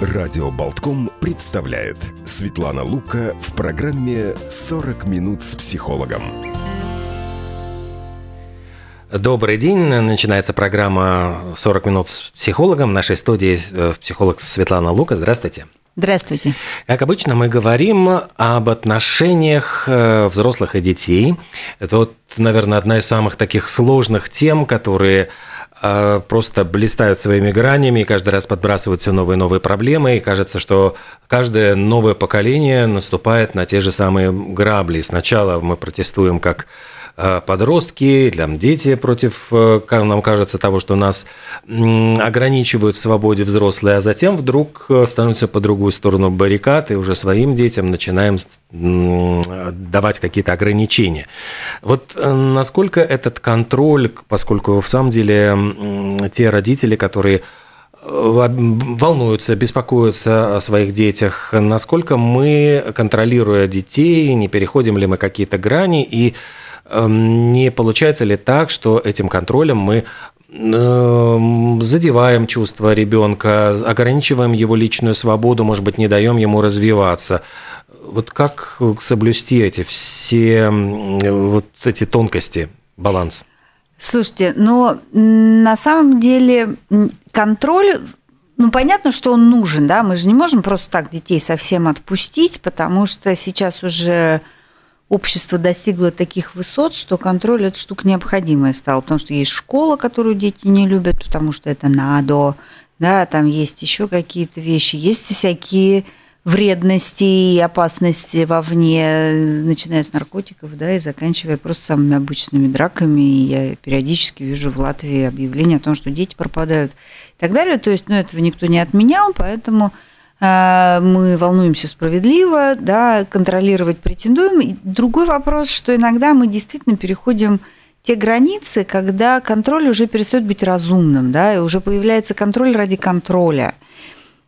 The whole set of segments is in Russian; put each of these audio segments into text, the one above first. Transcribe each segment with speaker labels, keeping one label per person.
Speaker 1: Радио Болтком представляет Светлана Лука в программе «40 минут с психологом».
Speaker 2: Добрый день. Начинается программа «40 минут с психологом». В нашей студии э, психолог Светлана Лука. Здравствуйте.
Speaker 3: Здравствуйте.
Speaker 2: Как обычно, мы говорим об отношениях э, взрослых и детей. Это вот, наверное, одна из самых таких сложных тем, которые просто блистают своими гранями и каждый раз подбрасывают все новые и новые проблемы. И кажется, что каждое новое поколение наступает на те же самые грабли. Сначала мы протестуем как подростки, там, дети против, э, как нам кажется, того, что нас ограничивают в свободе взрослые, а затем вдруг э, становимся по другую сторону баррикад и уже своим детям начинаем давать какие-то ограничения. Вот насколько этот контроль, поскольку в самом деле те родители, которые волнуются, беспокоятся о своих детях, насколько мы, контролируя детей, не переходим ли мы какие-то грани и не получается ли так, что этим контролем мы эм, задеваем чувства ребенка, ограничиваем его личную свободу, может быть, не даем ему развиваться. Вот как соблюсти эти все вот эти тонкости, баланс?
Speaker 3: Слушайте, но на самом деле контроль ну, понятно, что он нужен, да, мы же не можем просто так детей совсем отпустить, потому что сейчас уже общество достигло таких высот, что контроль – это штука необходимая стала, потому что есть школа, которую дети не любят, потому что это надо, да, там есть еще какие-то вещи, есть всякие вредности и опасности вовне, начиная с наркотиков, да, и заканчивая просто самыми обычными драками. И я периодически вижу в Латвии объявления о том, что дети пропадают и так далее. То есть, ну, этого никто не отменял, поэтому мы волнуемся справедливо, да, контролировать претендуем. И другой вопрос, что иногда мы действительно переходим те границы, когда контроль уже перестает быть разумным, да, и уже появляется контроль ради контроля.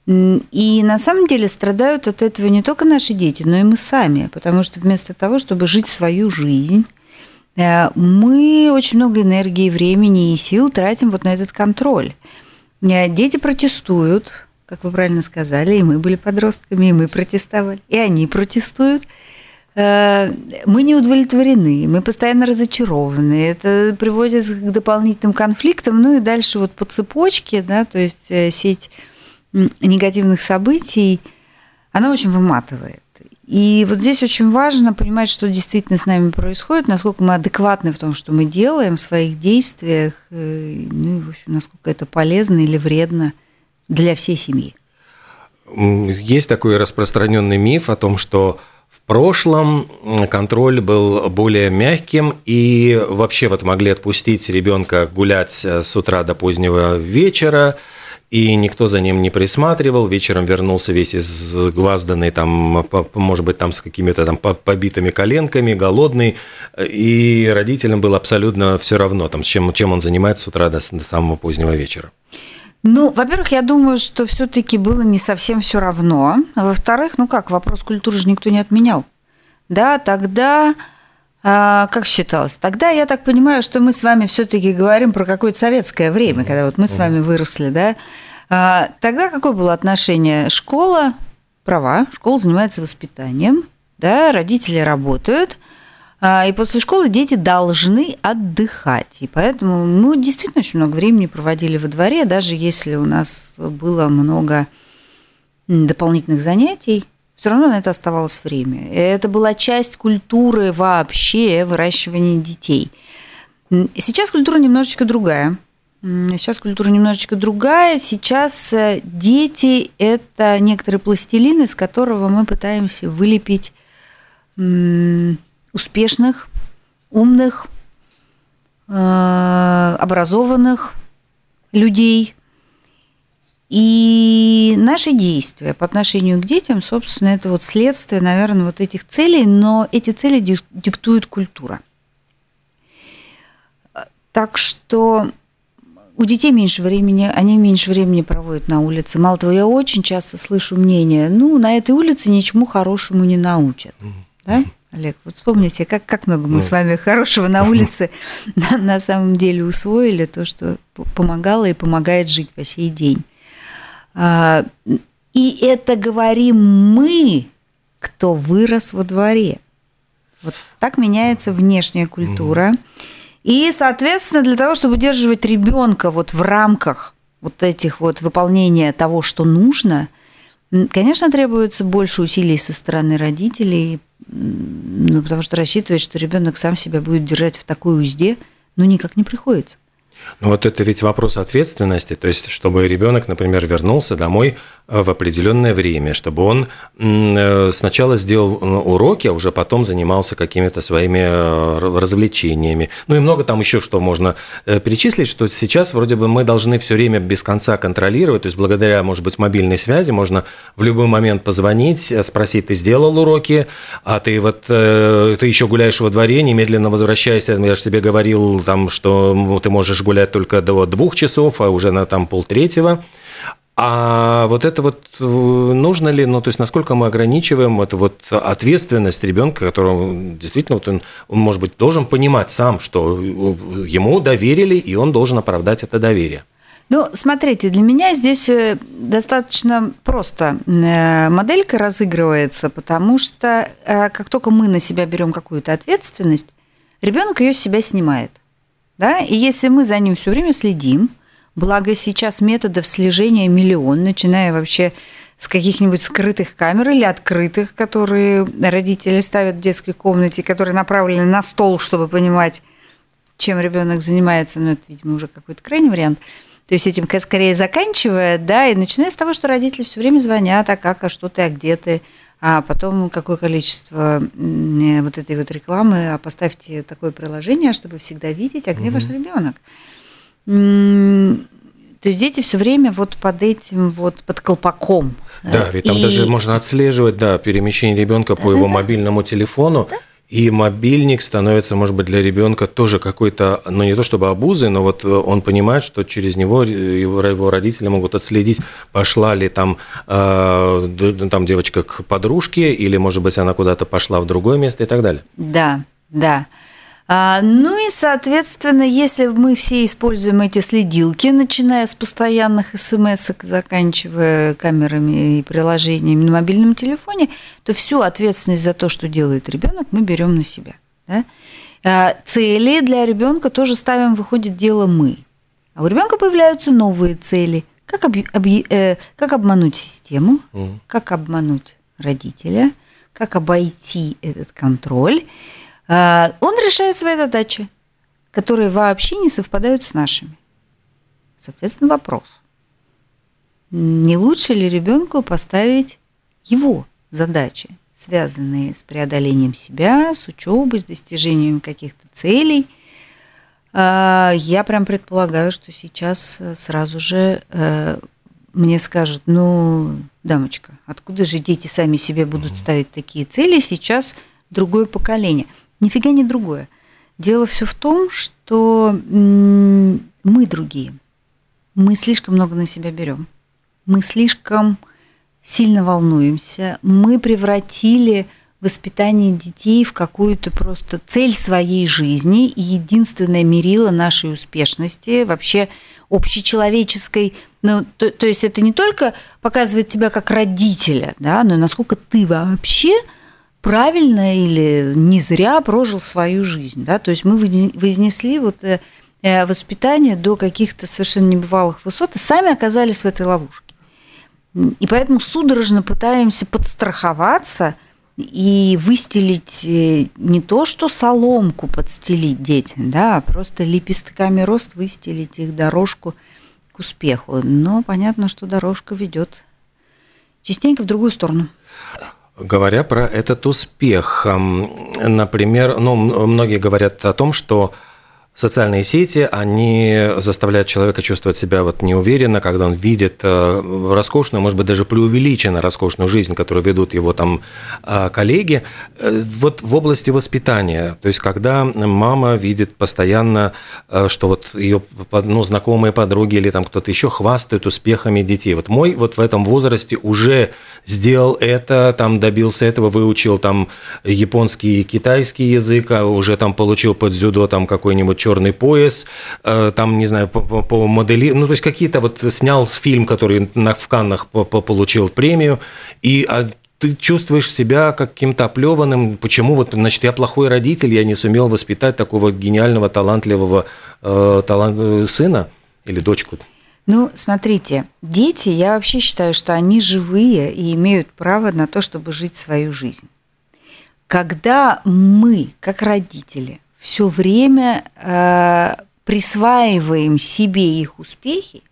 Speaker 3: И на самом деле страдают от этого не только наши дети, но и мы сами, потому что вместо того, чтобы жить свою жизнь, э, мы очень много энергии, времени и сил тратим вот на этот контроль. Э, дети протестуют, как вы правильно сказали, и мы были подростками, и мы протестовали, и они протестуют. Э, мы не удовлетворены, мы постоянно разочарованы. Это приводит к дополнительным конфликтам, ну и дальше вот по цепочке, да, то есть э, сеть негативных событий, она очень выматывает. И вот здесь очень важно понимать, что действительно с нами происходит, насколько мы адекватны в том, что мы делаем в своих действиях, э, ну и, в общем, насколько это полезно или вредно – для всей семьи.
Speaker 2: Есть такой распространенный миф о том, что в прошлом контроль был более мягким, и вообще вот могли отпустить ребенка гулять с утра до позднего вечера, и никто за ним не присматривал. Вечером вернулся весь изгвазданный, там, может быть, там с какими-то там побитыми коленками, голодный, и родителям было абсолютно все равно, там, чем, чем он занимается с утра до, до самого позднего вечера.
Speaker 3: Ну, во-первых, я думаю, что все-таки было не совсем все равно. А во-вторых, ну как, вопрос культуры же никто не отменял. Да, тогда, а, как считалось, тогда я так понимаю, что мы с вами все-таки говорим про какое-то советское время, когда вот мы с вами выросли, да. А, тогда какое было отношение? Школа, права, школа занимается воспитанием, да, родители работают – и после школы дети должны отдыхать. И поэтому мы действительно очень много времени проводили во дворе, даже если у нас было много дополнительных занятий, все равно на это оставалось время. Это была часть культуры вообще выращивания детей. Сейчас культура немножечко другая. Сейчас культура немножечко другая. Сейчас дети – это некоторый пластилин, из которого мы пытаемся вылепить успешных, умных, э, образованных людей. И наши действия по отношению к детям, собственно, это вот следствие, наверное, вот этих целей, но эти цели диктует культура. Так что у детей меньше времени, они меньше времени проводят на улице. Мало того, я очень часто слышу мнение, ну, на этой улице ничему хорошему не научат. Mm-hmm. Да? Олег, вот вспомните, как, как много мы ну. с вами хорошего на улице на, на самом деле усвоили, то, что помогало и помогает жить по сей день. А, И это говорим мы, кто вырос во дворе. Вот так меняется внешняя культура. И, соответственно, для того, чтобы удерживать ребенка вот в рамках вот этих вот выполнения того, что нужно, конечно, требуется больше усилий со стороны родителей, ну, потому что рассчитывать, что ребенок сам себя будет держать в такой узде, ну, никак не приходится.
Speaker 2: Ну вот это ведь вопрос ответственности, то есть чтобы ребенок, например, вернулся домой э, в определенное время, чтобы он э, сначала сделал уроки, а уже потом занимался какими-то своими э, развлечениями. Ну и много там еще что можно перечислить, что сейчас вроде бы мы должны все время без конца контролировать, то есть благодаря, может быть, мобильной связи можно в любой момент позвонить, спросить, ты сделал уроки, а ты вот ты еще гуляешь во дворе, немедленно возвращайся, я же тебе говорил там, что ты можешь гулять только до двух часов, а уже на там полтретьего. А вот это вот э, нужно ли, ну то есть насколько мы ограничиваем эту вот ответственность ребенка, которого действительно вот он, он, может быть, должен понимать сам, что ему доверили, и он должен оправдать это доверие.
Speaker 3: Ну, смотрите, для меня здесь э, достаточно просто э, моделька разыгрывается, потому что как только мы на себя берем какую-то ответственность, ребенок ее с себя снимает. Да? И если мы за ним все время следим, благо сейчас методов слежения миллион, начиная вообще с каких-нибудь скрытых камер или открытых, которые родители ставят в детской комнате, которые направлены на стол, чтобы понимать, чем ребенок занимается, ну, это, видимо, уже какой-то крайний вариант. То есть этим скорее заканчивая, да, и начиная с того, что родители все время звонят, а как, а что ты, а где ты, а потом какое количество вот этой вот рекламы, а поставьте такое приложение, чтобы всегда видеть, а где угу. ваш ребенок. То есть дети все время вот под этим вот под колпаком.
Speaker 2: Да, ведь там и... даже можно отслеживать, да, перемещение ребенка по да, его да, мобильному телефону. Да? И мобильник становится, может быть, для ребенка тоже какой-то, ну не то чтобы обузой, но вот э, он понимает, что через него его, его родители могут отследить, пошла ли там, э, там девочка к подружке, или, может быть, она куда-то пошла в другое место и так далее.
Speaker 3: Да, да. А, ну и, соответственно, если мы все используем эти следилки, начиная с постоянных смс, заканчивая камерами и приложениями на мобильном телефоне, то всю ответственность за то, что делает ребенок, мы берем на себя. Да? А, цели для ребенка тоже ставим, выходит дело мы. А у ребенка появляются новые цели. Как, об, об, э, как обмануть систему, mm. как обмануть родителя, как обойти этот контроль. А, он решает свои задачи, которые вообще не совпадают с нашими. Соответственно, вопрос. Не лучше ли ребенку поставить его задачи, связанные с преодолением себя, с учебой, с достижением каких-то целей? А, я прям предполагаю, что сейчас сразу же э, мне скажут, ну, дамочка, откуда же дети сами себе будут ставить такие цели? Сейчас другое поколение – Нифига не другое. Дело все в том, что мы другие. Мы слишком много на себя берем. Мы слишком сильно волнуемся. Мы превратили воспитание детей в какую-то просто цель своей жизни и единственное мерило нашей успешности, вообще общечеловеческой. Ну, то, то есть это не только показывает тебя как родителя, да, но насколько ты вообще правильно или не зря прожил свою жизнь. Да? То есть мы вознесли вот э, э, воспитание до каких-то совершенно небывалых высот и сами оказались в этой ловушке. И поэтому судорожно пытаемся подстраховаться и выстелить э, не то, что соломку подстелить детям, да, а просто лепестками рост выстелить их дорожку к успеху. Но понятно, что дорожка ведет частенько в другую сторону.
Speaker 2: Говоря про этот успех, например, ну, многие говорят о том, что социальные сети, они заставляют человека чувствовать себя вот неуверенно, когда он видит э, роскошную, может быть, даже преувеличенно роскошную жизнь, которую ведут его там э, коллеги. Э, вот в области воспитания, то есть когда мама видит постоянно, что вот ее ну, знакомые подруги или там кто-то еще хвастают успехами детей. Вот мой вот в этом возрасте уже сделал это, там добился этого, выучил там японский и китайский язык, а уже там получил под дзюдо там какой-нибудь черный пояс, э, там, не знаю, по, по, модели, ну, то есть какие-то вот снял фильм, который на, в Каннах по, по, получил премию, и а ты чувствуешь себя каким-то оплеванным. Почему вот, значит, я плохой родитель, я не сумел воспитать такого гениального, талантливого э, талант, э, сына или дочку?
Speaker 3: Ну, смотрите, дети, я вообще считаю, что они живые и имеют право на то, чтобы жить свою жизнь. Когда мы, как родители, все время э, присваиваем себе их успехи,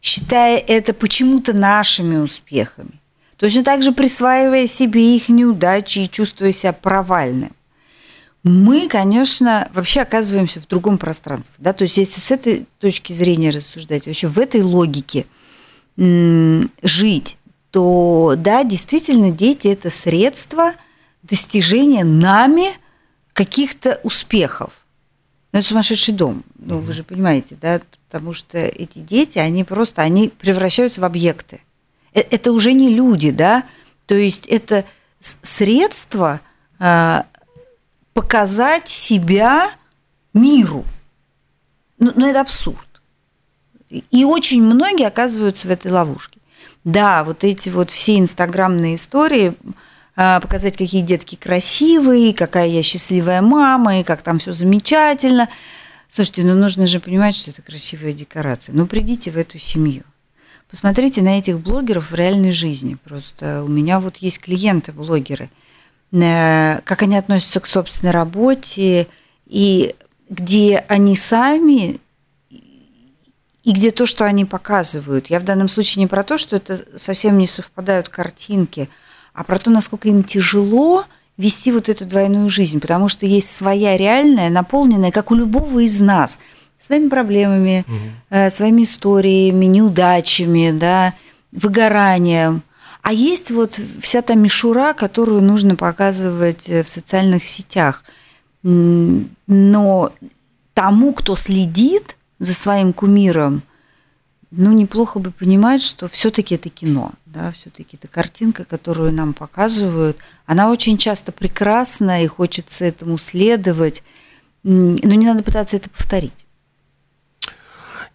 Speaker 3: считая это почему-то нашими успехами, точно так же присваивая себе их неудачи и чувствуя себя провальным, мы, конечно, вообще оказываемся в другом пространстве. Да? То есть, если с этой точки зрения рассуждать, вообще в этой логике жить, то да, действительно, дети это средство достижения нами каких-то успехов. Но это сумасшедший дом. Ну, вы же понимаете, да, потому что эти дети, они просто, они превращаются в объекты. Э, это уже не люди, да, то есть это средство а, показать себя миру. Но, ну, но это абсурд. И очень многие оказываются в этой ловушке. Да, вот эти вот все инстаграмные истории, показать, какие детки красивые, какая я счастливая мама, и как там все замечательно. Слушайте, ну нужно же понимать, что это красивая декорация. Ну придите в эту семью. Посмотрите на этих блогеров в реальной жизни. Просто у меня вот есть клиенты-блогеры – Э, как они относятся к собственной работе, и где они сами, и где то, что они показывают. Я в данном случае не про то, что это совсем не совпадают картинки, а про то, насколько им тяжело вести вот эту двойную жизнь, потому что есть своя реальная, наполненная, как у любого из нас, своими проблемами, угу. своими историями, неудачами, да, выгоранием – а есть вот вся та мишура, которую нужно показывать э, в социальных сетях. Но тому, кто следит за своим кумиром, ну, неплохо бы понимать, что все-таки это кино, да, все-таки это картинка, которую нам показывают. Она очень часто прекрасна, и хочется этому следовать, но не надо пытаться это повторить.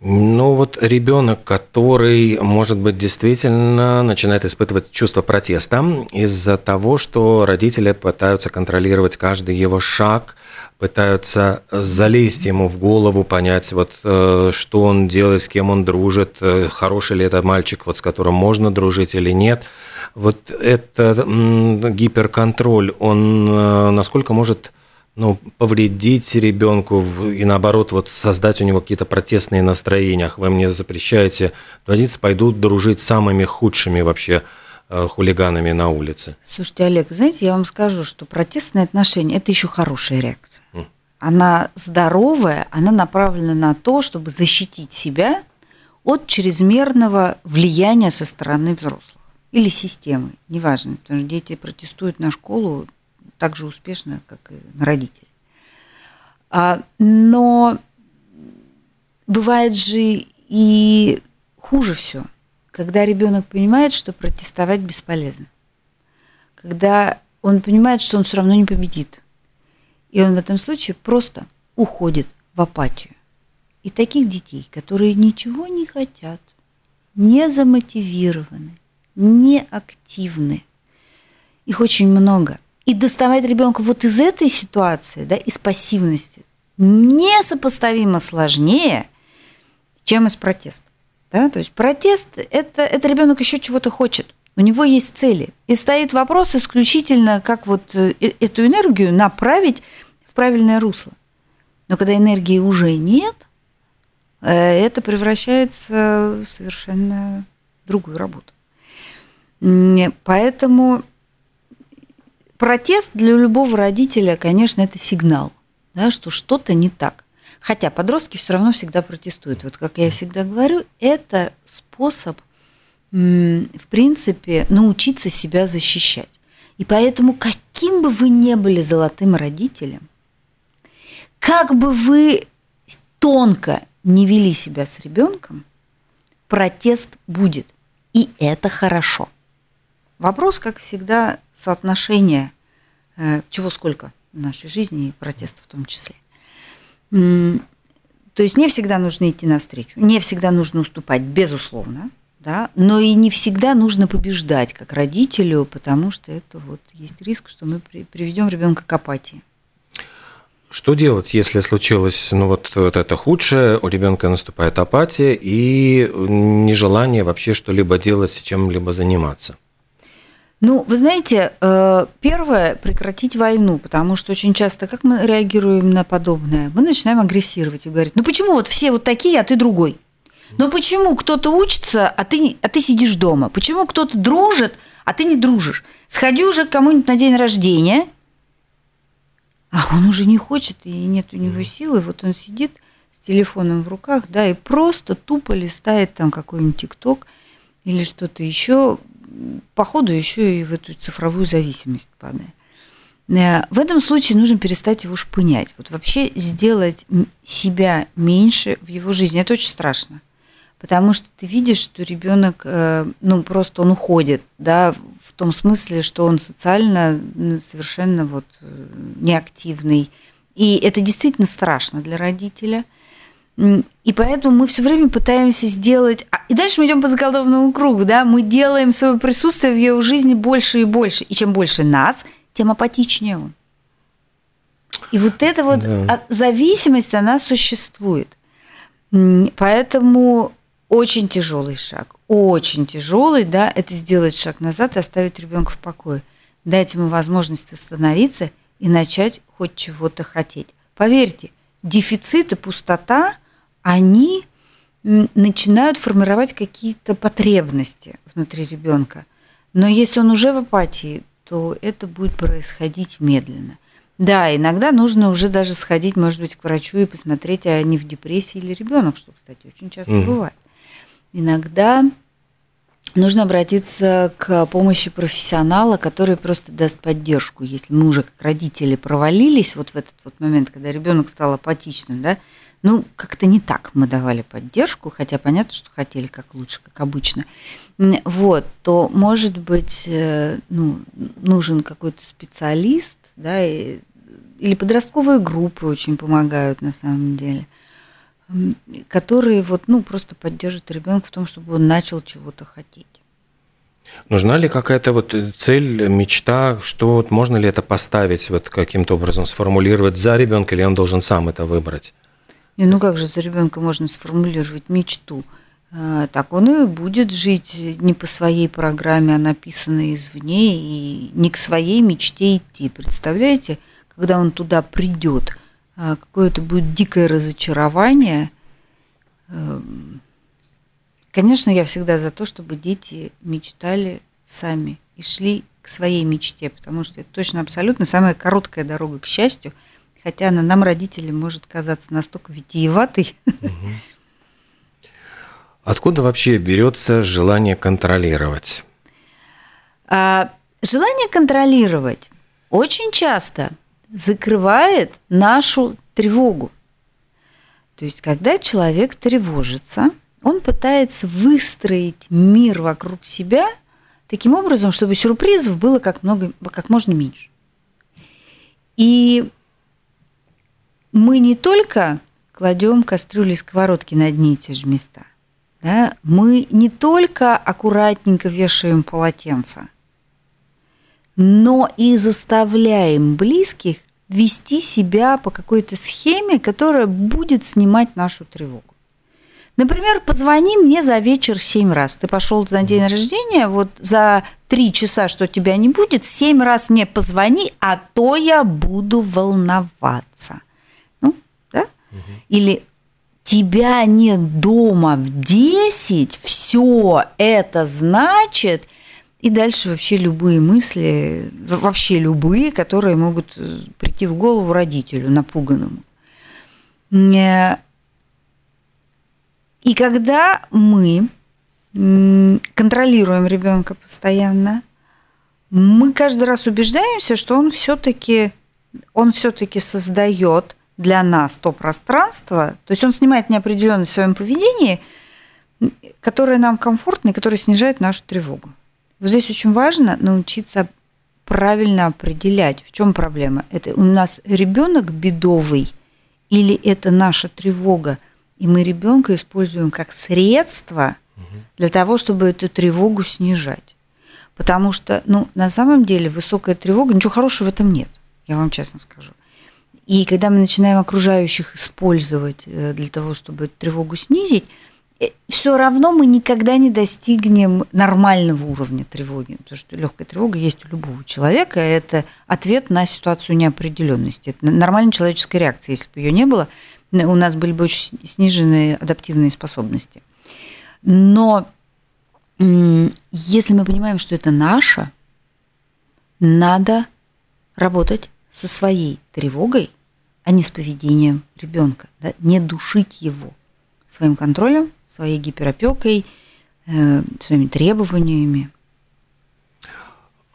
Speaker 2: Ну вот ребенок, который, может быть, действительно начинает испытывать чувство протеста из-за того, что родители пытаются контролировать каждый его шаг, пытаются залезть ему в голову, понять, вот, э, что он делает, с кем он дружит, э, хороший ли это мальчик, вот, с которым можно дружить или нет. Вот этот гиперконтроль, он э, насколько может ну, повредить ребенку и наоборот вот создать у него какие-то протестные настроения. Вы мне запрещаете водиться, пойду дружить с самыми худшими вообще э, хулиганами на улице.
Speaker 3: Слушайте, Олег, знаете, я вам скажу, что протестное отношение – это еще хорошая реакция. Mm. Она здоровая, она направлена на то, чтобы защитить себя от чрезмерного влияния со стороны взрослых или системы, неважно, потому что дети протестуют на школу так же успешно, как и на родителей. А, но бывает же и хуже все, когда ребенок понимает, что протестовать бесполезно, когда он понимает, что он все равно не победит, и он в этом случае просто уходит в апатию. И таких детей, которые ничего не хотят, не замотивированы, не активны, их очень много – и доставать ребенка вот из этой ситуации, да, из пассивности, несопоставимо сложнее, чем из протеста. Да? То есть протест это, это ребенок еще чего-то хочет. У него есть цели. И стоит вопрос исключительно, как вот э, эту энергию направить в правильное русло. Но когда энергии уже нет, э, это превращается в совершенно другую работу. Поэтому протест для любого родителя, конечно, это сигнал, да, что что-то не так. Хотя подростки все равно всегда протестуют. Вот как я всегда говорю, это способ, в принципе, научиться себя защищать. И поэтому, каким бы вы ни были золотым родителем, как бы вы тонко не вели себя с ребенком, протест будет. И это хорошо. Вопрос, как всегда, соотношение э, чего сколько в нашей жизни и протеста в том числе. То есть не всегда нужно идти навстречу, не всегда нужно уступать, безусловно, да, но и не всегда нужно побеждать как родителю, потому что это вот есть риск, что мы приведем ребенка к апатии.
Speaker 2: Что делать, если случилось, ну вот, вот это худшее, у ребенка наступает апатия и нежелание вообще что-либо делать, чем-либо заниматься?
Speaker 3: Ну, вы знаете, э, первое – прекратить войну, потому что очень часто, как мы реагируем на подобное? Мы начинаем агрессировать и говорить, ну почему вот все вот такие, а ты другой? Ну почему кто-то учится, а ты, а ты сидишь дома? Почему кто-то дружит, а ты не дружишь? Сходи уже к кому-нибудь на день рождения, а он уже не хочет, и нет у него силы, вот он сидит с телефоном в руках, да, и просто тупо листает там какой-нибудь ТикТок или что-то еще, походу еще и в эту цифровую зависимость падает. Э, в этом случае нужно перестать его шпынять. Вот вообще сделать себя меньше в его жизни. Это очень страшно. Потому что ты видишь, что ребенок, э, ну, просто он уходит, да, в том смысле, что он социально совершенно вот э, неактивный. И это действительно страшно для родителя – и поэтому мы все время пытаемся сделать... А, и дальше мы идем по заколдованному кругу, да, мы делаем свое присутствие в его жизни больше и больше. И чем больше нас, тем апатичнее он. И вот эта вот да. зависимость, она существует. Поэтому очень тяжелый шаг, очень тяжелый, да, это сделать шаг назад и оставить ребенка в покое. Дать ему возможность восстановиться и начать хоть чего-то хотеть. Поверьте, дефицит и пустота они начинают формировать какие-то потребности внутри ребенка. Но если он уже в апатии, то это будет происходить медленно. Да, иногда нужно уже даже сходить, может быть, к врачу и посмотреть, а не в депрессии или ребенок, что, кстати, очень часто mm. бывает. Иногда нужно обратиться к помощи профессионала, который просто даст поддержку. Если мы уже как родители провалились вот в этот вот момент, когда ребенок стал апатичным, да, ну, как-то не так мы давали поддержку, хотя понятно, что хотели как лучше, как обычно. Вот, то, может быть, э, ну, нужен какой-то специалист, да, и, или подростковые группы очень помогают на самом деле, которые вот, ну, просто поддержат ребенка в том, чтобы он начал чего-то хотеть.
Speaker 2: Нужна ли какая-то вот цель, мечта, что вот можно ли это поставить, вот каким-то образом сформулировать за ребенка, или он должен сам это выбрать?
Speaker 3: И ну как же за ребенка можно сформулировать мечту? А, так он и будет жить не по своей программе, а написанной извне, и не к своей мечте идти. Представляете, когда он туда придет, а, какое-то будет дикое разочарование. Эм, конечно, я всегда за то, чтобы дети мечтали сами и шли к своей мечте, потому что это точно абсолютно самая короткая дорога к счастью – Хотя она нам, родителям, может казаться настолько витиеватой.
Speaker 2: Откуда вообще берется желание контролировать?
Speaker 3: А, желание контролировать очень часто закрывает нашу тревогу. То есть, когда человек тревожится, он пытается выстроить мир вокруг себя таким образом, чтобы сюрпризов было как, много, как можно меньше. И мы не только кладем кастрюли и сковородки на одни и те же места, да? мы не только аккуратненько вешаем полотенца, но и заставляем близких вести себя по какой-то схеме, которая будет снимать нашу тревогу. Например, позвони мне за вечер семь раз. Ты пошел на день рождения, вот за три часа, что тебя не будет, семь раз мне позвони, а то я буду волноваться. Или тебя нет дома в 10, все это значит, и дальше вообще любые мысли, вообще любые, которые могут э, прийти в голову родителю напуганному. Э, и когда мы контролируем ребенка постоянно, мы каждый раз убеждаемся, что он все-таки он все-таки создает для нас то пространство, то есть он снимает неопределенность в своем поведении, которое нам комфортно и которое снижает нашу тревогу. Вот здесь очень важно научиться правильно определять, в чем проблема. Это у нас ребенок бедовый или это наша тревога, и мы ребенка используем как средство для того, чтобы эту тревогу снижать. Потому что, ну, на самом деле высокая тревога, ничего хорошего в этом нет, я вам честно скажу. И когда мы начинаем окружающих использовать э, для того, чтобы тревогу снизить, э, все равно мы никогда не достигнем нормального уровня тревоги, потому что легкая тревога есть у любого человека, это ответ на ситуацию неопределенности. Это нормальная человеческая реакция. Если бы ее не было, у нас были бы очень сниженные адаптивные способности. Но если мы понимаем, что это наше, надо работать со своей тревогой, а не с поведением ребенка. Да? Не душить его своим контролем, своей гиперопекой, э, своими требованиями.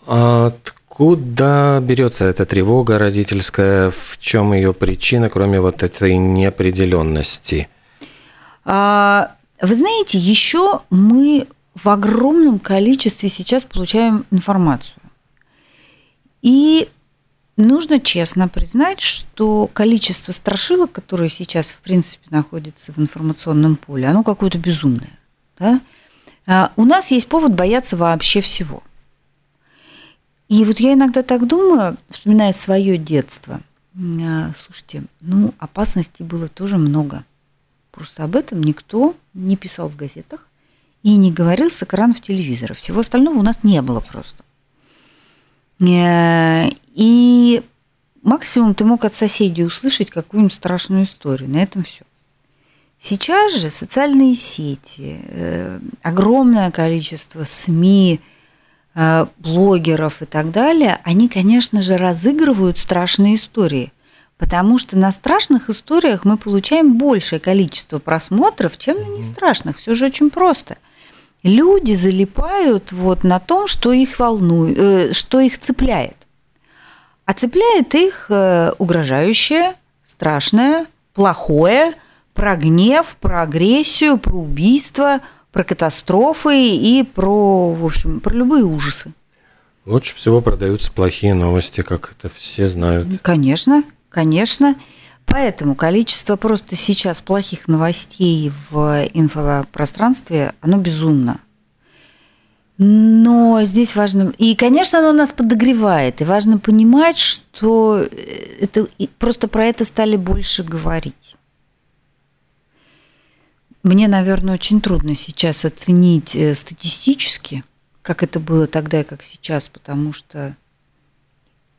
Speaker 2: Откуда берется эта тревога родительская? В чем ее причина, кроме вот этой неопределенности?
Speaker 3: А, вы знаете, еще мы в огромном количестве сейчас получаем информацию. И нужно честно признать, что количество страшилок, которые сейчас, в принципе, находятся в информационном поле, оно какое-то безумное. Да? А у нас есть повод бояться вообще всего. И вот я иногда так думаю, вспоминая свое детство, а, слушайте, ну, опасностей было тоже много. Просто об этом никто не писал в газетах и не говорил с экранов телевизора. Всего остального у нас не было просто. Э, и максимум ты мог от соседей услышать какую-нибудь страшную историю. На этом все. Сейчас же социальные сети, э, огромное количество СМИ, э, блогеров и так далее, они, конечно же, разыгрывают страшные истории. Потому что на страшных историях мы получаем большее количество просмотров, чем на нестрашных. Все же очень просто. Люди залипают вот на том, что их волнует, что их цепляет. А цепляет их э, угрожающее, страшное, плохое, про гнев, про агрессию, про убийство, про катастрофы и про, в общем, про любые ужасы.
Speaker 2: Лучше всего продаются плохие новости, как это все знают.
Speaker 3: Конечно, конечно. Поэтому количество просто сейчас плохих новостей в инфопространстве, оно безумно. Но здесь важно... И, конечно, оно нас подогревает. И важно понимать, что это, просто про это стали больше говорить. Мне, наверное, очень трудно сейчас оценить э, статистически, как это было тогда и как сейчас, потому что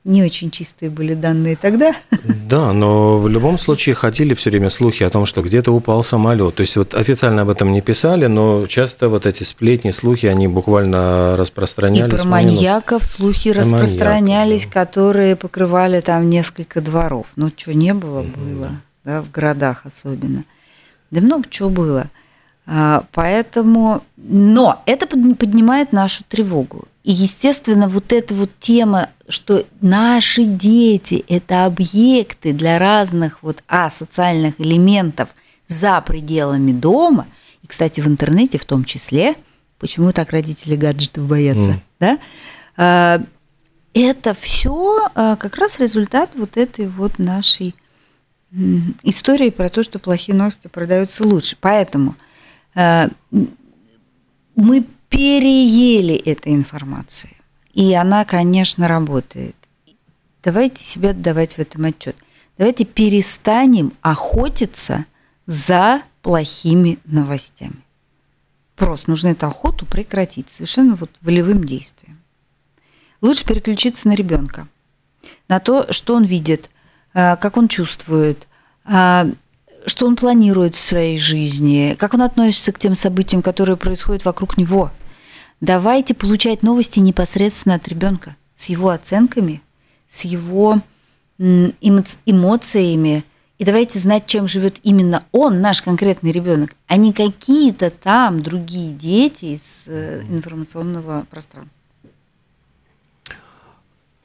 Speaker 3: не очень чистые были данные тогда.
Speaker 2: Да, но в любом случае ходили все время слухи о том, что где-то упал самолет. То есть вот официально об этом не писали, но часто вот эти сплетни, слухи, они буквально распространялись. И
Speaker 3: про маньяков слухи распространялись, маньяков, да. которые покрывали там несколько дворов. Ну, что не было, было, да, в городах особенно. Да много чего было. А, поэтому, но это поднимает нашу тревогу. И, естественно, вот эта вот тема, что наши дети – это объекты для разных вот асоциальных элементов за пределами дома, и, кстати, в интернете в том числе, почему так родители гаджетов боятся, mm. да? А, это все а, как раз результат вот этой вот нашей истории про то, что плохие новости продаются лучше. Поэтому мы переели этой информации. И она, конечно, работает. Давайте себе отдавать в этом отчет. Давайте перестанем охотиться за плохими новостями. Просто нужно эту охоту прекратить совершенно вот волевым действием. Лучше переключиться на ребенка, на то, что он видит, э, как он чувствует, э, что он планирует в своей жизни, как он относится к тем событиям, которые происходят вокруг него. Давайте получать новости непосредственно от ребенка, с его оценками, с его эмоциями. И давайте знать, чем живет именно он, наш конкретный ребенок, а не какие-то там другие дети из э, информационного пространства.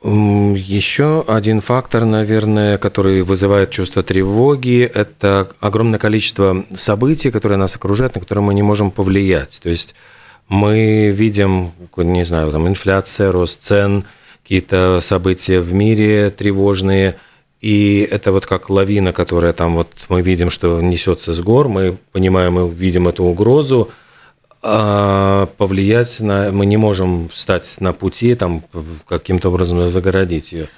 Speaker 2: Еще один фактор, наверное, который вызывает чувство тревоги, это огромное количество событий, которые нас окружают, на которые мы не можем повлиять. То есть мы видим, не знаю, там инфляция, рост цен, какие-то события в мире тревожные, И это вот как лавина, которая там вот мы видим, что несется с гор, мы понимаем и видим эту угрозу, а повлиять на мы не можем встать на пути, там каким-то образом загородить ее.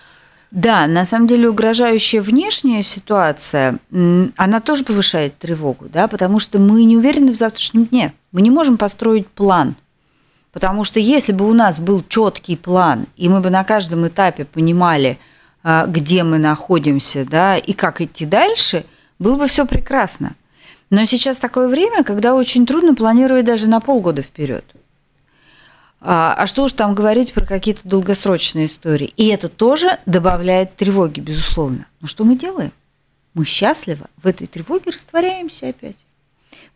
Speaker 3: Да, на самом деле угрожающая внешняя ситуация, она тоже повышает тревогу, да, потому что мы не уверены в завтрашнем дне. Мы не можем построить план. Потому что если бы у нас был четкий план, и мы бы на каждом этапе понимали, а, где мы находимся, да, и как идти дальше, было бы все прекрасно. Но сейчас такое время, когда очень трудно планировать даже на полгода вперед. А, а что уж там говорить про какие-то долгосрочные истории. И это тоже добавляет тревоги, безусловно. Но что мы делаем? Мы счастливо в этой тревоге растворяемся опять.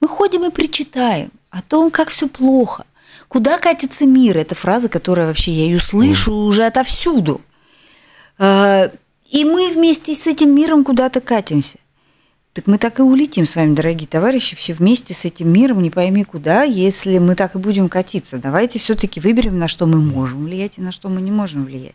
Speaker 3: Мы ходим и причитаем о том, как все плохо, куда катится мир. Это фраза, которая вообще я ее слышу уже отовсюду. А, и мы вместе с этим миром куда-то катимся. Так мы так и улетим с вами, дорогие товарищи, все вместе с этим миром, не пойми куда, если мы так и будем катиться. Давайте все-таки выберем, на что мы можем влиять и на что мы не можем влиять.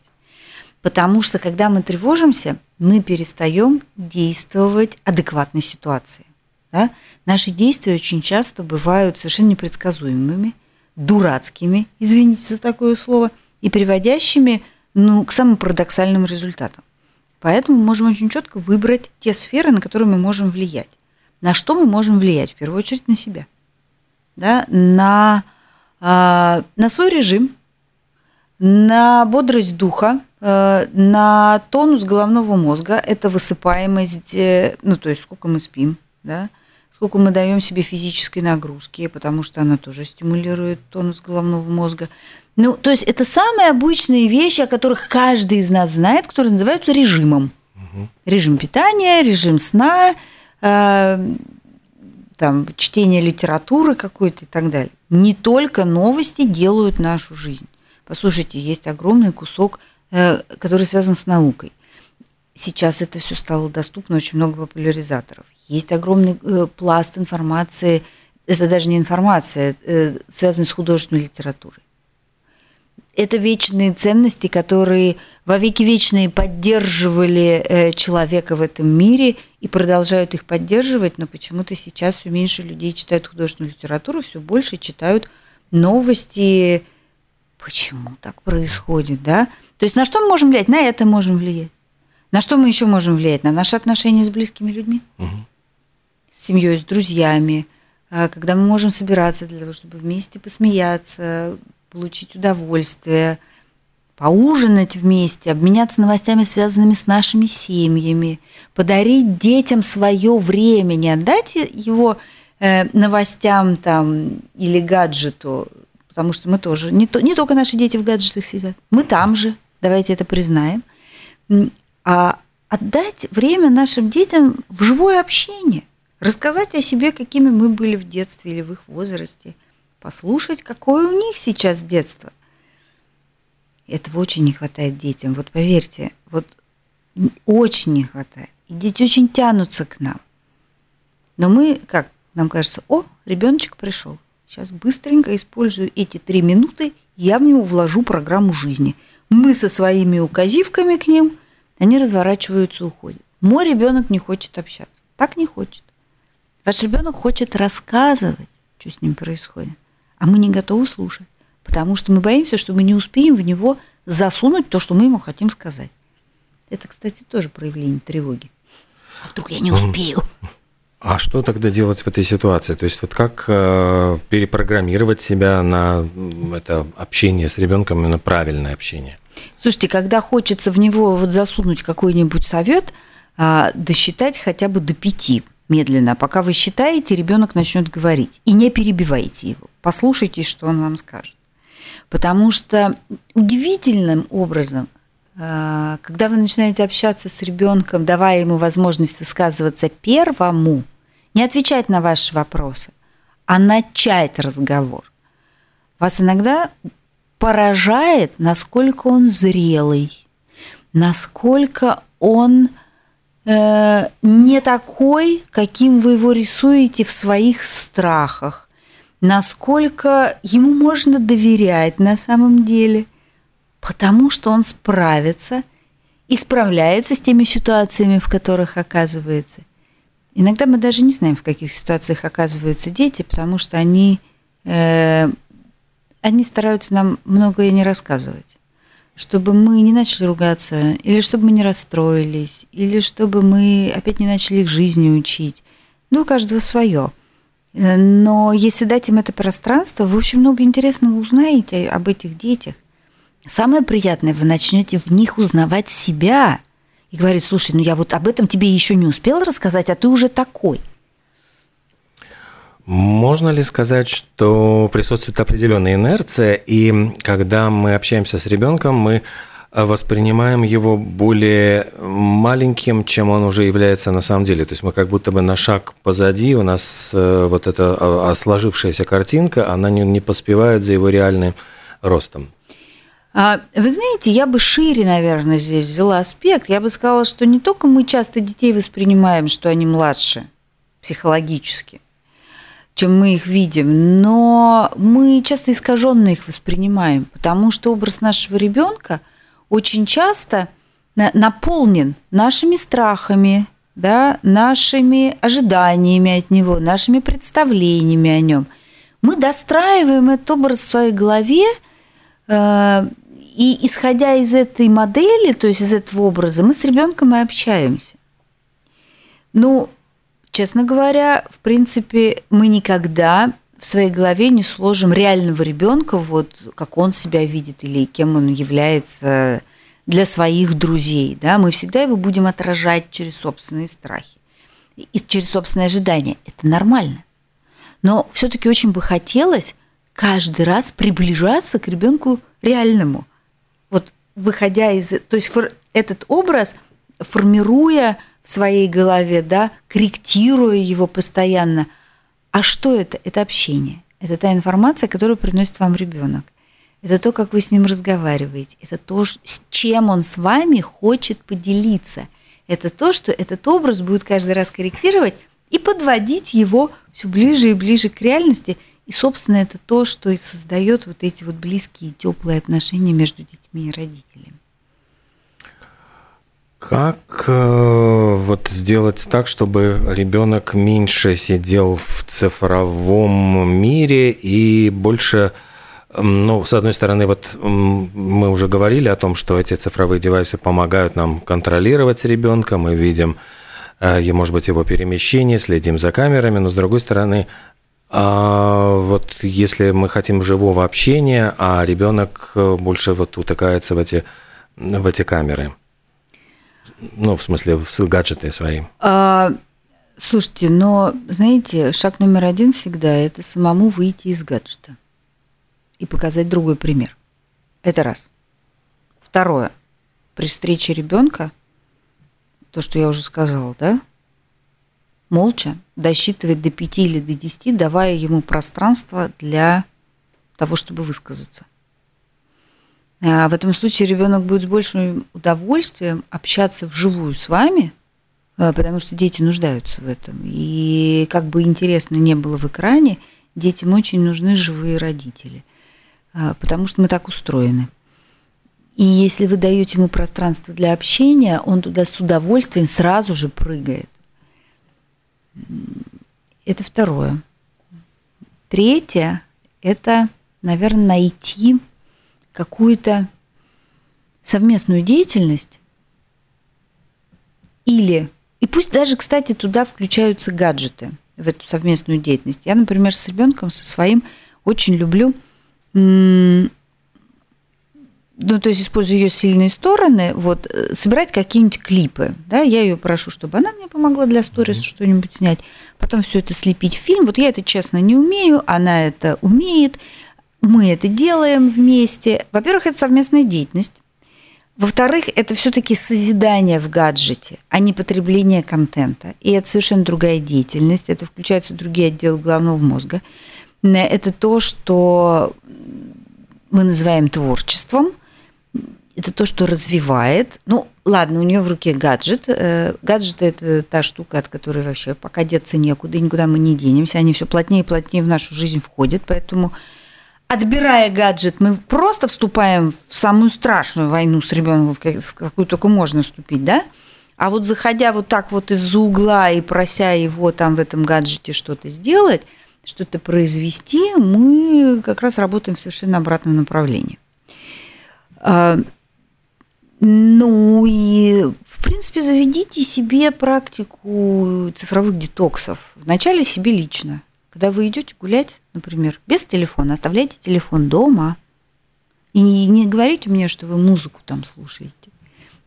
Speaker 3: Потому что, когда мы тревожимся, мы перестаем действовать адекватной ситуации. Да? Наши действия очень часто бывают совершенно непредсказуемыми, дурацкими, извините за такое слово, и приводящими ну, к самым парадоксальным результатам. Поэтому мы можем очень четко выбрать те сферы, на которые мы можем влиять. На что мы можем влиять? В первую очередь на себя. Да? На, э, на свой режим, на бодрость духа, э, на тонус головного мозга. Это высыпаемость, э, ну, то есть сколько мы спим, да? Сколько мы даем себе физической нагрузки, потому что она тоже стимулирует тонус головного мозга. Ну, то есть это самые обычные вещи, о которых каждый из нас знает, которые называются режимом. Угу. Режим питания, режим сна, э, там, чтение литературы какой-то и так далее. Не только новости делают нашу жизнь. Послушайте, есть огромный кусок, э, который связан с наукой. Сейчас это все стало доступно, очень много популяризаторов. Есть огромный э, пласт информации, это даже не информация, э, связанная с художественной литературой это вечные ценности, которые во веки вечные поддерживали э, человека в этом мире и продолжают их поддерживать, но почему-то сейчас все меньше людей читают художественную литературу, все больше читают новости. Почему так происходит, да? То есть на что мы можем влиять? На это можем влиять. На что мы еще можем влиять? На наши отношения с близкими людьми, угу. С семьей, с друзьями, а, когда мы можем собираться для того, чтобы вместе посмеяться, получить удовольствие, поужинать вместе, обменяться новостями, связанными с нашими семьями, подарить детям свое время, не отдать его э, новостям там или гаджету, потому что мы тоже, не, то, не только наши дети в гаджетах сидят, мы там же, давайте это признаем, а отдать время нашим детям в живое общение, рассказать о себе, какими мы были в детстве или в их возрасте – послушать, какое у них сейчас детство. Этого очень не хватает детям. Вот поверьте, вот очень не хватает. И дети очень тянутся к нам. Но мы, как нам кажется, о, ребеночек пришел. Сейчас быстренько использую эти три минуты, я в него вложу программу жизни. Мы со своими указивками к ним, они разворачиваются, уходят. Мой ребенок не хочет общаться. Так не хочет. Ваш ребенок хочет рассказывать, что с ним происходит а мы не готовы слушать, потому что мы боимся, что мы не успеем в него засунуть то, что мы ему хотим сказать. Это, кстати, тоже проявление тревоги. А вдруг я не успею?
Speaker 2: А что тогда делать в этой ситуации? То есть вот как э, перепрограммировать себя на это общение с ребенком, на правильное общение?
Speaker 3: Слушайте, когда хочется в него вот засунуть какой-нибудь совет, э, досчитать хотя бы до пяти медленно. Пока вы считаете, ребенок начнет говорить. И не перебивайте его. Послушайте, что он вам скажет. Потому что удивительным образом, э, когда вы начинаете общаться с ребенком, давая ему возможность высказываться первому, не отвечать на ваши вопросы, а начать разговор, вас иногда поражает, насколько он зрелый, насколько он Э, не такой, каким вы его рисуете в своих страхах, насколько ему можно доверять на самом деле, потому что он справится и справляется с теми ситуациями, в которых оказывается. Иногда мы даже не знаем, в каких ситуациях оказываются дети, потому что они, э, они стараются нам многое не рассказывать чтобы мы не начали ругаться, или чтобы мы не расстроились, или чтобы мы опять не начали их жизни учить. Ну, у каждого свое. Но если дать им это пространство, вы очень много интересного узнаете об этих детях. Самое приятное, вы начнете в них узнавать себя и говорить, слушай, ну я вот об этом тебе еще не успел рассказать, а ты уже такой.
Speaker 2: Можно ли сказать, что присутствует определенная инерция, и когда мы общаемся с ребенком, мы воспринимаем его более маленьким, чем он уже является на самом деле. То есть мы как будто бы на шаг позади, у нас э, вот эта а, а, сложившаяся картинка, она не, не поспевает за его реальным ростом.
Speaker 3: А, вы знаете, я бы шире, наверное, здесь взяла аспект. Я бы сказала, что не только мы часто детей воспринимаем, что они младше психологически, чем мы их видим, но мы часто искаженно их воспринимаем, потому что образ нашего ребенка очень часто наполнен нашими страхами, да, нашими ожиданиями от него, нашими представлениями о нем. Мы достраиваем этот образ в своей голове, э, и исходя из этой модели, то есть из этого образа, мы с ребенком и общаемся. Ну, честно говоря, в принципе, мы никогда в своей голове не сложим реального ребенка, вот как он себя видит или кем он является для своих друзей. Да? Мы всегда его будем отражать через собственные страхи и через собственные ожидания. Это нормально. Но все-таки очень бы хотелось каждый раз приближаться к ребенку реальному – вот выходя из... То есть этот образ, формируя в своей голове, да, корректируя его постоянно. А что это? Это общение. Это та информация, которую приносит вам ребенок. Это то, как вы с ним разговариваете. Это то, с чем он с вами хочет поделиться. Это то, что этот образ будет каждый раз корректировать и подводить его все ближе и ближе к реальности – и, собственно, это то, что и создает вот эти вот близкие, теплые отношения между детьми и родителями.
Speaker 2: Как э, вот сделать так, чтобы ребенок меньше сидел в цифровом мире и больше, ну, с одной стороны, вот мы уже говорили о том, что эти цифровые девайсы помогают нам контролировать ребенка, мы видим, э, может быть, его перемещение, следим за камерами, но с другой стороны, а вот если мы хотим живого общения, а ребенок э, больше вот утыкается в эти, в эти камеры. Ну, в смысле, в гаджеты свои. А,
Speaker 3: слушайте, но, знаете, шаг номер один всегда – это самому выйти из гаджета и показать другой пример. Это раз. Второе. При встрече ребенка, то, что я уже сказала, да, молча досчитывать до 5 или до 10, давая ему пространство для того, чтобы высказаться. А в этом случае ребенок будет с большим удовольствием общаться вживую с вами, а, потому что дети нуждаются в этом. И как бы интересно не было в экране, детям очень нужны живые родители, а, потому что мы так устроены. И если вы даете ему пространство для общения, он туда с удовольствием сразу же прыгает. Это второе. Третье – это, наверное, найти какую-то совместную деятельность или, и пусть даже, кстати, туда включаются гаджеты, в эту совместную деятельность. Я, например, с ребенком, со своим очень люблю ну, то есть используя ее сильные стороны, вот, э, собирать какие-нибудь клипы, да, я ее прошу, чтобы она мне помогла для сторис mm-hmm. что-нибудь снять, потом все это слепить в фильм, вот я это, честно, не умею, она это умеет, мы это делаем вместе. Во-первых, это совместная деятельность, во-вторых, это все-таки созидание в гаджете, а не потребление контента. И это совершенно другая деятельность, это включаются другие отделы головного мозга. Это то, что мы называем творчеством – это то, что развивает. Ну, ладно, у нее в руке гаджет. Э, гаджет – это та штука, от которой вообще пока деться некуда, и никуда мы не денемся. Они все плотнее и плотнее в нашу жизнь входят, поэтому отбирая гаджет, мы просто вступаем в самую страшную войну с ребенком, в какую только можно вступить, да? А вот заходя вот так вот из-за угла и прося его там в этом гаджете что-то сделать, что-то произвести, мы как раз работаем в совершенно обратном направлении. А, ну и, в принципе, заведите себе практику цифровых детоксов. Вначале себе лично. Когда вы идете гулять, например, без телефона, оставляйте телефон дома. И не, не говорите мне, что вы музыку там слушаете.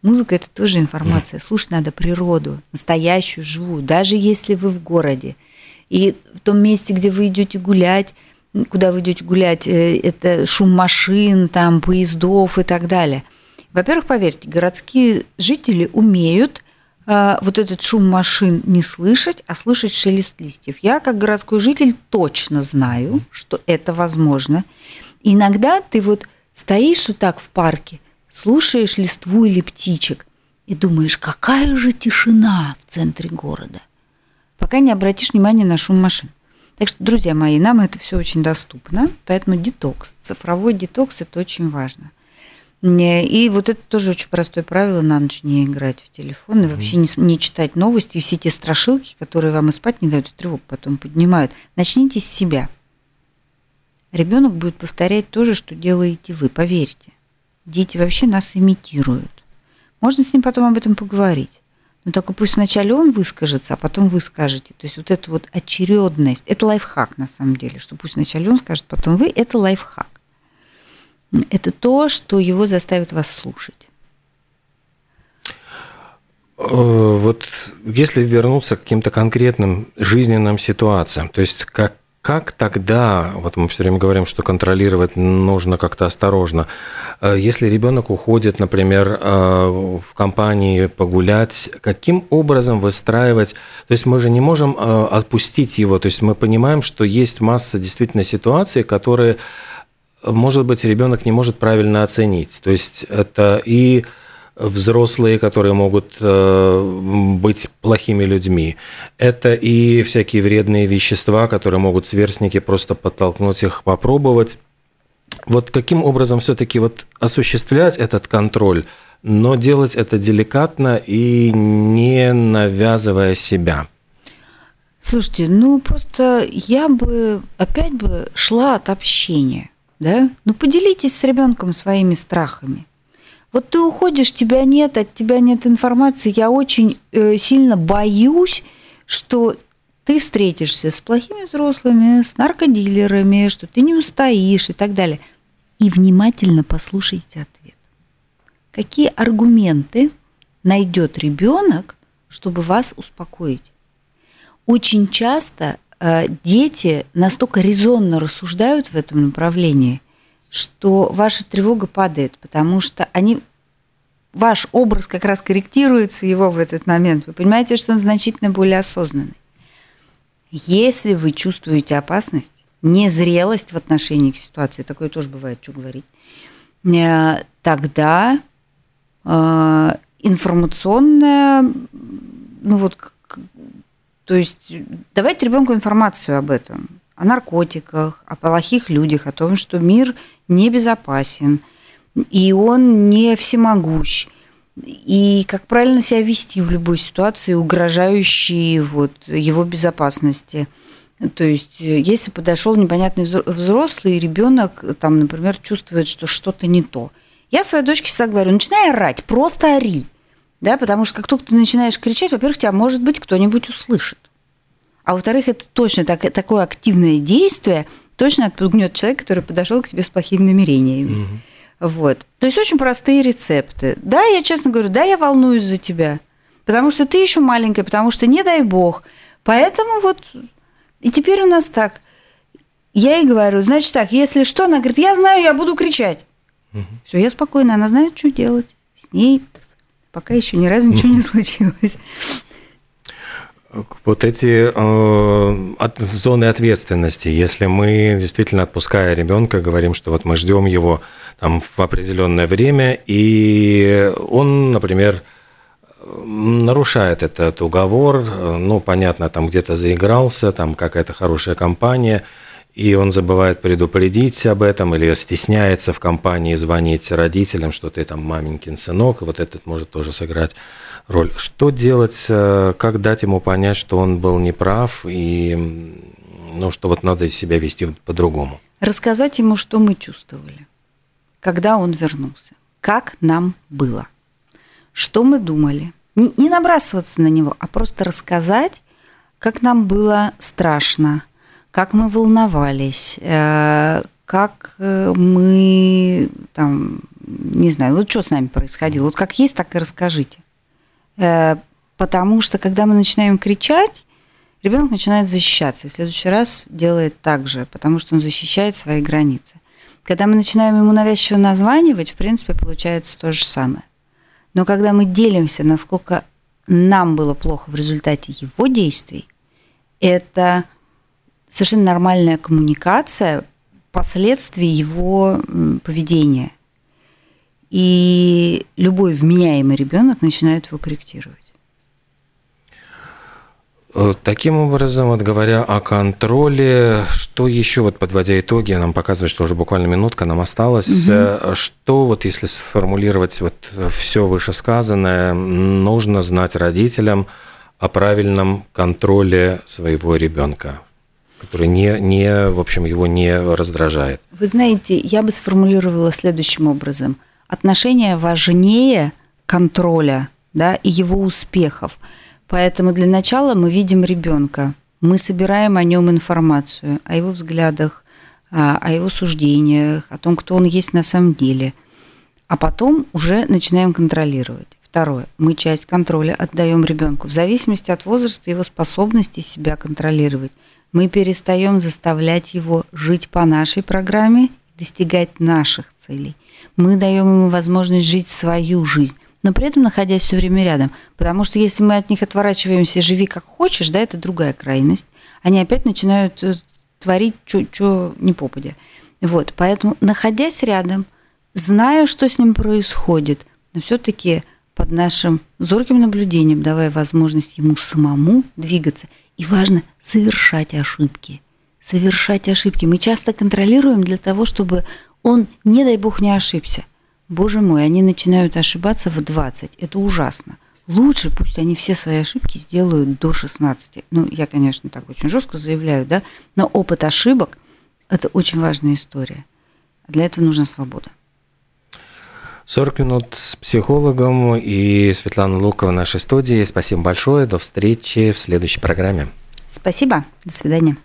Speaker 3: Музыка это тоже информация. Слушать надо природу, настоящую, живую, даже если вы в городе. И в том месте, где вы идете гулять, куда вы идете гулять, э, это шум машин, там, поездов и так далее. Во-первых, поверьте, городские жители умеют вот этот шум машин не слышать, а слышать шелест листьев. Я, как городской житель, точно знаю, что это возможно. иногда ты вот стоишь вот так в парке, слушаешь листву или птичек и думаешь, какая же тишина в центре города – пока не обратишь внимания на шум машин. Так что, друзья мои, нам это все очень доступно, поэтому детокс, цифровой детокс – это очень важно. И вот это тоже очень простое правило на ночь не играть в телефон и вообще не, не читать новости, все те страшилки, которые вам и спать не дают, и тревогу потом поднимают. Начните с себя. Ребенок будет повторять то же, что делаете вы, поверьте. Дети вообще нас имитируют. Можно с ним потом об этом поговорить. Но только пусть вначале он выскажется, а потом вы скажете. То есть вот эта вот очередность, это лайфхак на самом деле, что пусть вначале он скажет, потом вы, это лайфхак. Это то, что его заставит вас слушать.
Speaker 2: Э, вот если вернуться к каким-то конкретным жизненным ситуациям, то есть как как тогда, вот мы все время говорим, что контролировать нужно как-то осторожно, э, если ребенок уходит, например, э, в компании погулять, каким образом выстраивать, то есть мы же не можем отпустить его, то есть мы понимаем, что есть масса действительно ситуаций, которые, может быть, ребенок не может правильно оценить, то есть это и взрослые, которые могут э, быть плохими людьми. Это и всякие вредные вещества, которые могут сверстники просто подтолкнуть их попробовать. Вот каким образом все-таки вот осуществлять этот контроль, но делать это деликатно и не навязывая себя?
Speaker 3: Слушайте, ну просто я бы опять бы шла от общения, да? Ну поделитесь с ребенком своими страхами. Вот ты уходишь, тебя нет, от тебя нет информации. Я очень э, сильно боюсь, что ты встретишься с плохими взрослыми, с наркодилерами, что ты не устоишь и так далее. И внимательно послушайте ответ. Какие аргументы найдет ребенок, чтобы вас успокоить? Очень часто дети настолько резонно рассуждают в этом направлении, что ваша тревога падает, потому что они ваш образ как раз корректируется его в этот момент. Вы понимаете, что он значительно более осознанный. Если вы чувствуете опасность, незрелость в отношении к ситуации, такое тоже бывает, что говорить, э, тогда э, информационная, ну вот, то есть давайте ребенку информацию об этом, о наркотиках, о плохих людях, о том, что мир небезопасен, и он не всемогущ. И как правильно себя вести в любой ситуации, угрожающей вот его безопасности. То есть, если подошел непонятный взрослый ребенок, там, например, чувствует, что что-то не то. Я своей дочке всегда говорю, начинай орать, просто ори. Да, потому что как только ты начинаешь кричать, во-первых, тебя, может быть, кто-нибудь услышит. А во-вторых, это точно так, такое активное действие точно отпугнет человека, который подошел к тебе с плохими намерениями. Угу. Вот. То есть очень простые рецепты. Да, я честно говорю, да, я волнуюсь за тебя, потому что ты еще маленькая, потому что не дай бог. Поэтому вот и теперь у нас так. Я ей говорю, значит так, если что, она говорит, я знаю, я буду кричать. Угу. Все, я спокойна, она знает, что делать. С ней пока еще ни разу ничего не случилось.
Speaker 2: Вот эти э, от, зоны ответственности, если мы действительно отпуская ребенка, говорим, что вот мы ждем его там в определенное время, и он, например, нарушает этот уговор, ну, понятно, там где-то заигрался, там какая-то хорошая компания, и он забывает предупредить об этом или стесняется в компании звонить родителям, что ты там маменькин сынок, и вот этот может тоже сыграть роль. Что делать, э, как дать ему понять, что он был неправ и ну, что вот надо себя вести по-другому?
Speaker 3: Рассказать ему, что мы чувствовали, когда он вернулся, как нам было, что мы думали. Не набрасываться на него, а просто рассказать, как нам было страшно – как мы волновались, э, как э, мы там, не знаю, вот что с нами происходило. Вот как есть, так и расскажите. Э, потому что когда мы начинаем кричать, ребенок начинает защищаться. И в следующий раз делает так же, потому что он защищает свои границы. Когда мы начинаем ему навязчиво названивать, в принципе, получается то же самое. Но когда мы делимся, насколько нам было плохо в результате его действий, это совершенно нормальная коммуникация последствий его поведения. И любой вменяемый ребенок начинает его корректировать.
Speaker 2: Э, таким образом, вот говоря о контроле, что еще, вот подводя итоги, нам показывает, что уже буквально минутка нам осталась. Угу. Что вот если сформулировать вот все вышесказанное, нужно знать родителям о правильном контроле своего ребенка? Который не, не, в общем, его не раздражает.
Speaker 3: Вы знаете, я бы сформулировала следующим образом. Отношения важнее контроля да, и его успехов. Поэтому для начала мы видим ребенка, мы собираем о нем информацию, о его взглядах, о его суждениях, о том, кто он есть на самом деле. А потом уже начинаем контролировать. Второе. Мы часть контроля отдаем ребенку в зависимости от возраста его способности себя контролировать мы перестаем заставлять его жить по нашей программе, достигать наших целей. Мы даем ему возможность жить свою жизнь, но при этом находясь все время рядом. Потому что если мы от них отворачиваемся, живи как хочешь, да, это другая крайность. Они опять начинают э, творить, что не попадя. Вот, поэтому, находясь рядом, зная, что с ним происходит, но все-таки под нашим зорким наблюдением, давая возможность ему самому двигаться – и важно совершать ошибки. Совершать ошибки. Мы часто контролируем для того, чтобы он, не дай бог, не ошибся. Боже мой, они начинают ошибаться в 20. Это ужасно. Лучше пусть они все свои ошибки сделают до 16. Ну, я, конечно, так очень жестко заявляю, да, но опыт ошибок – это очень важная история. Для этого нужна свобода.
Speaker 2: 40 минут с психологом и Светлана Лукова в нашей студии. Спасибо большое. До встречи в следующей программе.
Speaker 3: Спасибо. До свидания.